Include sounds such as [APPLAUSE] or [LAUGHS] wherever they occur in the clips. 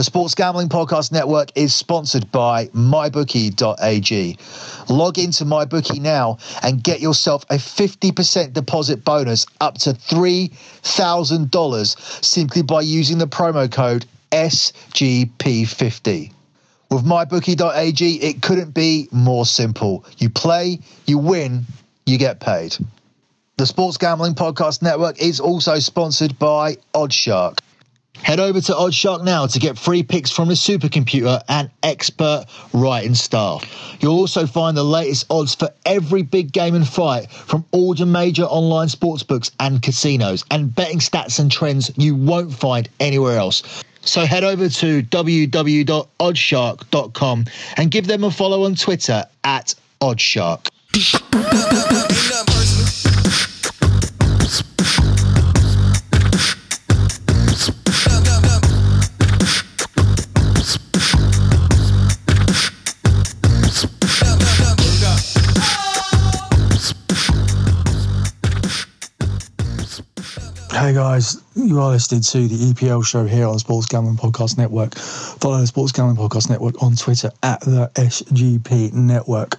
The Sports Gambling Podcast Network is sponsored by MyBookie.ag. Log into MyBookie now and get yourself a 50% deposit bonus up to $3,000 simply by using the promo code SGP50. With MyBookie.ag, it couldn't be more simple. You play, you win, you get paid. The Sports Gambling Podcast Network is also sponsored by Oddshark. Head over to Oddshark now to get free picks from the supercomputer and expert writing staff. You'll also find the latest odds for every big game and fight from all your major online sportsbooks and casinos, and betting stats and trends you won't find anywhere else. So head over to www.oddshark.com and give them a follow on Twitter at Oddshark. Hey guys, you are listening to the EPL show here on Sports Gambling Podcast Network. Follow the Sports Gambling Podcast Network on Twitter at the SGP Network.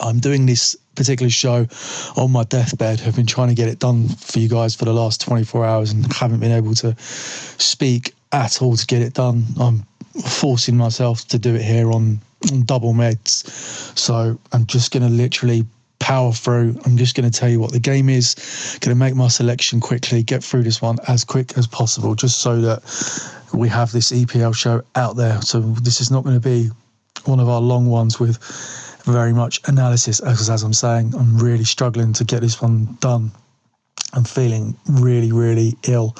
I'm doing this particular show on my deathbed. I've been trying to get it done for you guys for the last 24 hours and haven't been able to speak at all to get it done. I'm forcing myself to do it here on, on double meds. So I'm just going to literally power through. I'm just going to tell you what the game is, going to make my selection quickly, get through this one as quick as possible, just so that we have this EPL show out there. So this is not going to be one of our long ones with very much analysis, because as I'm saying, I'm really struggling to get this one done. I'm feeling really, really ill,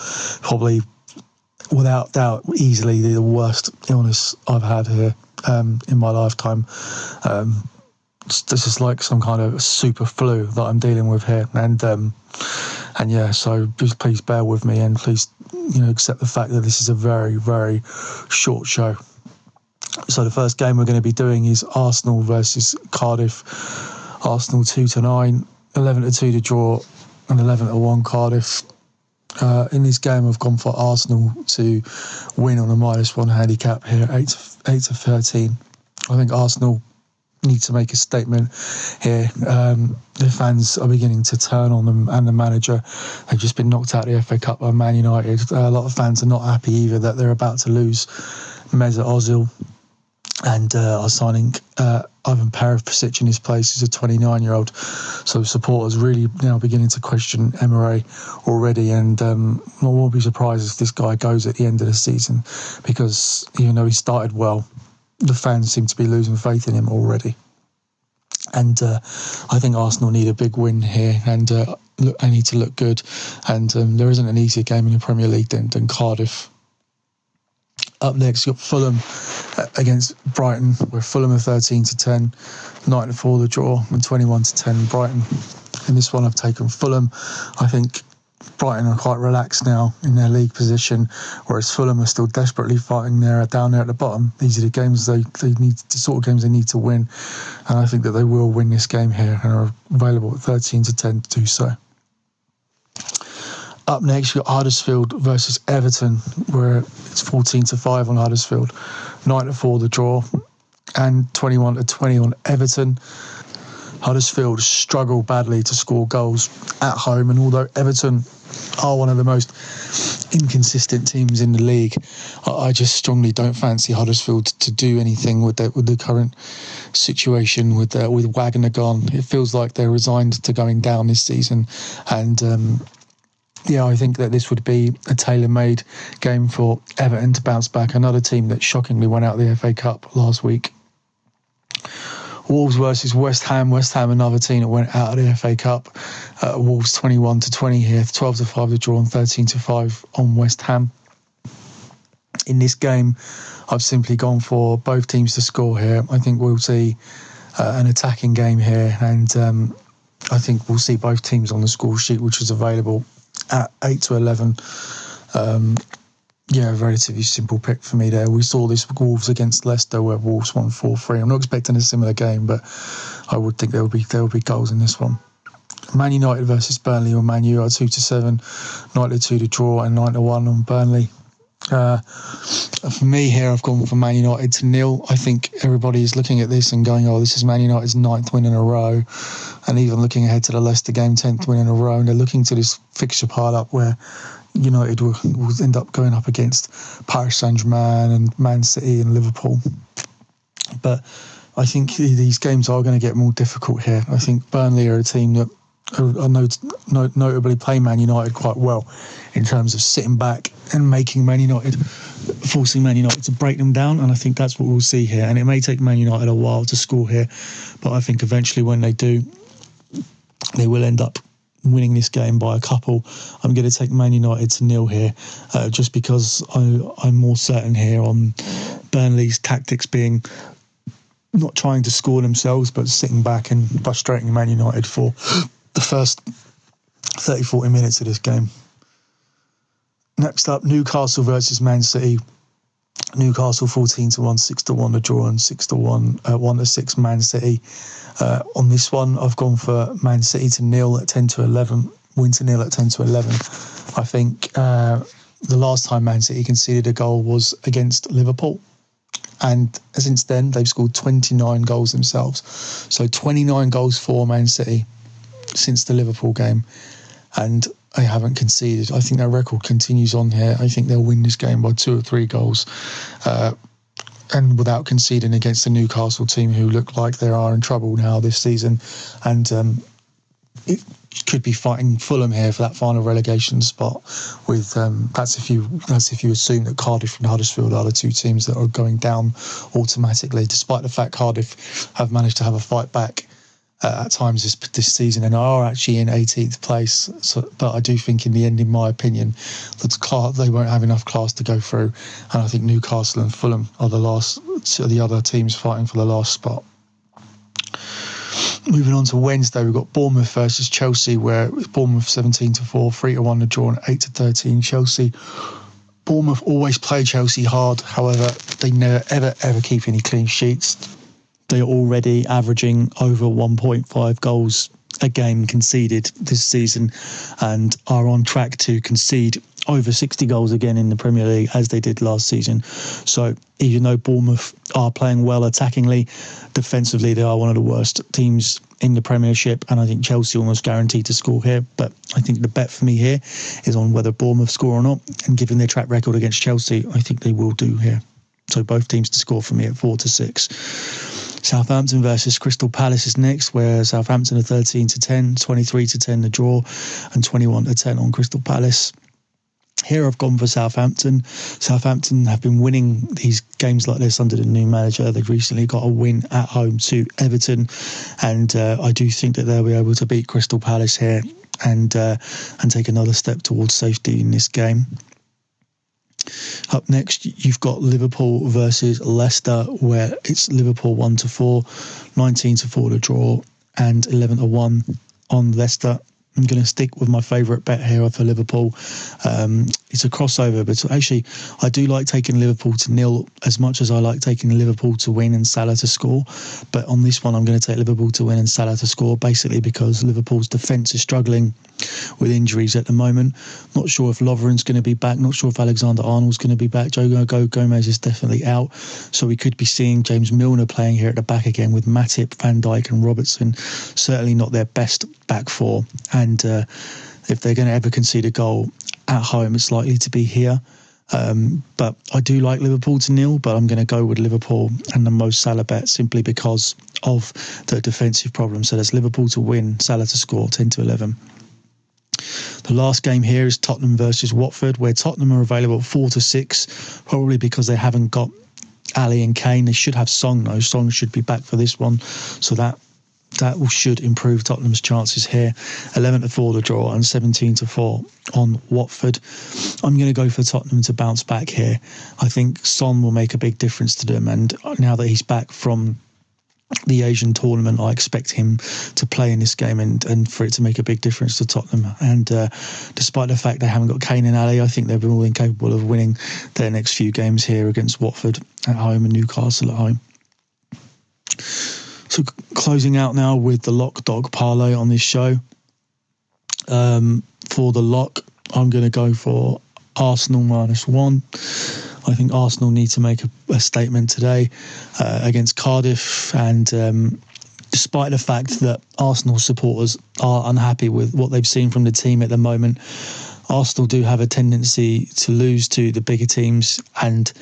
probably without doubt, easily the worst illness I've had here um, in my lifetime. Um, this is like some kind of super flu that I'm dealing with here, and um, and yeah, so just please bear with me and please you know accept the fact that this is a very very short show. So the first game we're going to be doing is Arsenal versus Cardiff. Arsenal two to nine, 11 to two to draw, and 11 to one Cardiff. Uh, in this game, I've gone for Arsenal to win on a minus one handicap here, eight to, eight to thirteen. I think Arsenal need to make a statement here. Um, the fans are beginning to turn on them and the manager. They've just been knocked out of the FA Cup by Man United. Uh, a lot of fans are not happy either that they're about to lose Mesut Ozil and uh, are signing uh, Ivan Perisic in his place. He's a 29 year old. So supporters really now beginning to question Emery already. And um, I won't be surprised if this guy goes at the end of the season because even though he started well, the fans seem to be losing faith in him already. And uh, I think Arsenal need a big win here, and uh, look, they need to look good. And um, there isn't an easier game in the Premier League than, than Cardiff. Up next, you've got Fulham uh, against Brighton. Where Fulham are 13 to 10, 9 to 4 the draw, and 21 to 10 Brighton. In this one, I've taken Fulham. I think Brighton are quite relaxed now in their league position, whereas Fulham are still desperately fighting there uh, down there at the bottom. These are the games they, they need, the sort of games they need to win, and I think that they will win this game here and are available at 13 to 10 to do so. Up next, you've got Huddersfield versus Everton, where it's 14 to 5 on Huddersfield, 9 to 4 the draw, and 21 to 20 on Everton. Huddersfield struggle badly to score goals at home, and although Everton are one of the most inconsistent teams in the league, I just strongly don't fancy Huddersfield to do anything with the, with the current situation with uh, with Wagner gone. It feels like they're resigned to going down this season, and. Um, yeah, I think that this would be a tailor-made game for Everton to bounce back. Another team that shockingly went out of the FA Cup last week. Wolves versus West Ham. West Ham, another team that went out of the FA Cup. Uh, Wolves 21 to 20 here, 12 to 5 to draw, and 13 to 5 on West Ham. In this game, I've simply gone for both teams to score here. I think we'll see uh, an attacking game here, and um, I think we'll see both teams on the score sheet, which is available at 8 to 11. Um, yeah, a relatively simple pick for me there. We saw this Wolves against Leicester where Wolves won 4 3. I'm not expecting a similar game, but I would think there will be there will be goals in this one. Man United versus Burnley or Man U are 2 to 7, 9 to 2 to draw, and 9 to 1 on Burnley. Uh, for me here, I've gone for Man United to nil. I think everybody is looking at this and going, "Oh, this is Man United's ninth win in a row," and even looking ahead to the Leicester game, tenth win in a row, and they're looking to this fixture pile up where United will, will end up going up against Paris Saint Germain and Man City and Liverpool. But I think these games are going to get more difficult here. I think Burnley are a team that are, not, notably play Man United quite well in terms of sitting back and making Man United, forcing Man United to break them down. And I think that's what we'll see here. And it may take Man United a while to score here, but I think eventually when they do, they will end up winning this game by a couple. I'm going to take Man United to nil here, uh, just because I, am more certain here on Burnley's tactics being not trying to score themselves, but sitting back and frustrating Man United for the first 30, 40 minutes of this game. Next up, Newcastle versus Man City. Newcastle 14 to 1, 6 to 1 the draw, and 6 to 1, uh, 1 to 6 Man City. Uh, on this one, I've gone for Man City to nil at 10 to 11, win to nil at 10 to 11. I think uh, the last time Man City conceded a goal was against Liverpool. And since then, they've scored 29 goals themselves. So 29 goals for Man City since the Liverpool game. And they haven't conceded. I think their record continues on here. I think they'll win this game by two or three goals. Uh, and without conceding against the Newcastle team, who look like they are in trouble now this season, and um, it could be fighting Fulham here for that final relegation spot. With um, that's if you that's if you assume that Cardiff and Huddersfield are the two teams that are going down automatically, despite the fact Cardiff have managed to have a fight back uh, at times this, this season and are actually in 18th place. So, but I do think in the end, in my opinion, that they won't have enough class to go through. And I think Newcastle and Fulham are the last, the other teams fighting for the last spot. Moving on to Wednesday, we've got Bournemouth versus Chelsea, where Bournemouth 17 to 4, 3 to 1 to draw, and 8 to 13. Chelsea Bournemouth always play Chelsea hard. However, they never, ever, ever keep any clean sheets they're already averaging over 1.5 goals a game conceded this season and are on track to concede over 60 goals again in the Premier League as they did last season. So even though Bournemouth are playing well attackingly, defensively they are one of the worst teams in the Premiership, and I think Chelsea almost guaranteed to score here. But I think the bet for me here is on whether Bournemouth score or not, and given their track record against Chelsea, I think they will do here. So both teams to score for me at four to six. Southampton versus Crystal Palace is next, where Southampton are 13 to 10, 23 to 10 the draw, and 21 to 10 on Crystal Palace. Here I've gone for Southampton. Southampton have been winning these games like this under the new manager. They've recently got a win at home to Everton, and uh, I do think that they'll be able to beat Crystal Palace here and uh, and take another step towards safety in this game. Up next, you've got Liverpool versus Leicester, where it's Liverpool 1 to 4, 19 to 4 to draw, and 11 to 1 on Leicester. I'm going to stick with my favourite bet here for Liverpool. Um, it's a crossover, but actually, I do like taking Liverpool to nil as much as I like taking Liverpool to win and Salah to score. But on this one, I'm going to take Liverpool to win and Salah to score, basically because Liverpool's defence is struggling with injuries at the moment. Not sure if Lovren's going to be back. Not sure if Alexander Arnold's going to be back. Joe Gomez is definitely out. So we could be seeing James Milner playing here at the back again with Matip, Van Dijk, and Robertson. Certainly not their best back four. And uh, if they're going to ever concede a goal at home, it's likely to be here. Um, but I do like Liverpool to nil, but I'm going to go with Liverpool and the most Salah bet simply because of the defensive problem. So there's Liverpool to win, Salah to score, 10 to 11. The last game here is Tottenham versus Watford, where Tottenham are available four to six, probably because they haven't got Alli and Kane. They should have Son though. Son should be back for this one, so that that should improve Tottenham's chances here. 11 to 4 the draw and 17 to 4 on Watford. I'm going to go for Tottenham to bounce back here. I think Son will make a big difference to them, and now that he's back from the Asian tournament, I expect him to play in this game and, and for it to make a big difference to Tottenham. And uh, despite the fact they haven't got Kane and Alli, I think they've been all incapable of winning their next few games here against Watford at home and Newcastle at home. So closing out now with the lock dog parlay on this show. Um, for the lock, I'm going to go for Arsenal minus one. I think Arsenal need to make a, a statement today uh, against Cardiff, and um, despite the fact that Arsenal supporters are unhappy with what they've seen from the team at the moment, Arsenal do have a tendency to lose to the bigger teams and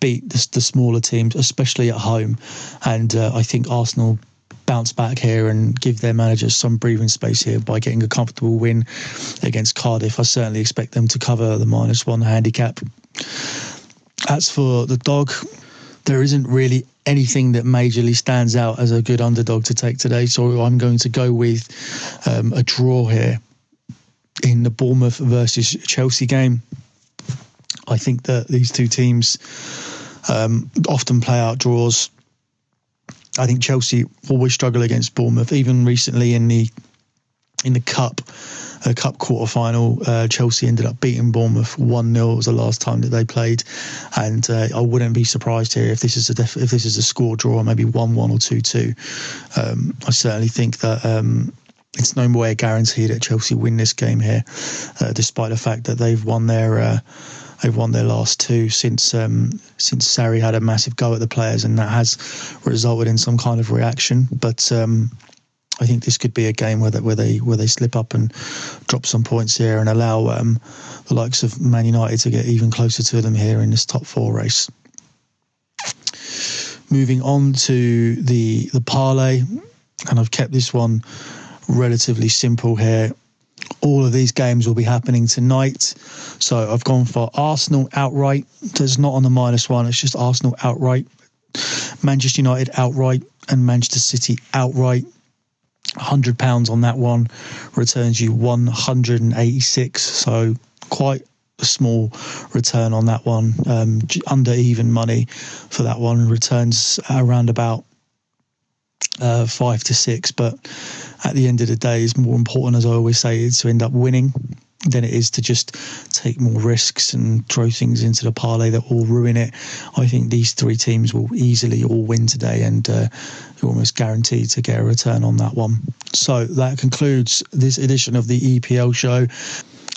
beat the, the smaller teams, especially at home. And uh, I think Arsenal bounce back here and give their managers some breathing space here by getting a comfortable win against Cardiff. I certainly expect them to cover the minus one handicap. As for the dog, there isn't really anything that majorly stands out as a good underdog to take today. So I'm going to go with um, a draw here in the Bournemouth versus Chelsea game. I think that these two teams um, often play out draws. I think Chelsea always struggle against Bournemouth. Even recently in the in the cup, a cup quarter final, uh, Chelsea ended up beating Bournemouth one 0 was the last time that they played, and uh, I wouldn't be surprised here if this is a def- if this is a score draw, maybe one one or two two. Um, I certainly think that. Um, it's no way a guarantee that Chelsea win this game here, uh, despite the fact that they've won their uh, they've won their last two since um, since Sarri had a massive go at the players, and that has resulted in some kind of reaction. But um, I think this could be a game where they, where they where they slip up and drop some points here and allow um, the likes of Man United to get even closer to them here in this top four race. Moving on to the the parlay, and I've kept this one relatively simple here. All of these games will be happening tonight. So I've gone for Arsenal outright. There's not on the minus one, it's just Arsenal outright. Manchester United outright and Manchester City outright. £100 on that one returns you 186 so quite a small return on that one um, under even money for that one returns around about uh, five to six but at the end of the day it's more important as i always say is to end up winning than it is to just take more risks and throw things into the parlay that will ruin it. I think these three teams will easily all win today, and uh, you're almost guaranteed to get a return on that one. So that concludes this edition of the EPL show.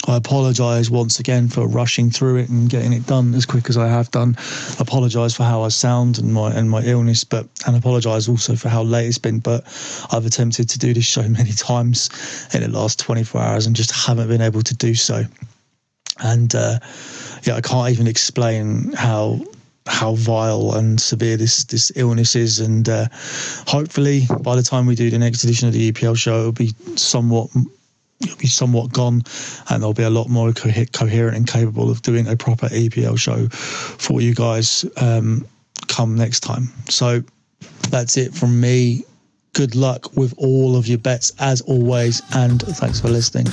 I apologise once again for rushing through it and getting it done as quick as I have done. Apologise for how I sound and my and my illness, but and apologise also for how late it's been. But I've attempted to do this show [LAUGHS] many times in the last 24 hours and just haven't been able to do so. And uh, yeah, I can't even explain how how vile and severe this this illness is and uh, hopefully by the time we do the next edition of the EPL show it'll be somewhat be somewhat gone and they'll be a lot more co- coherent and capable of doing a proper EPL show for you guys um, come next time. So that's it from me. Good luck with all of your bets as always, and thanks for listening.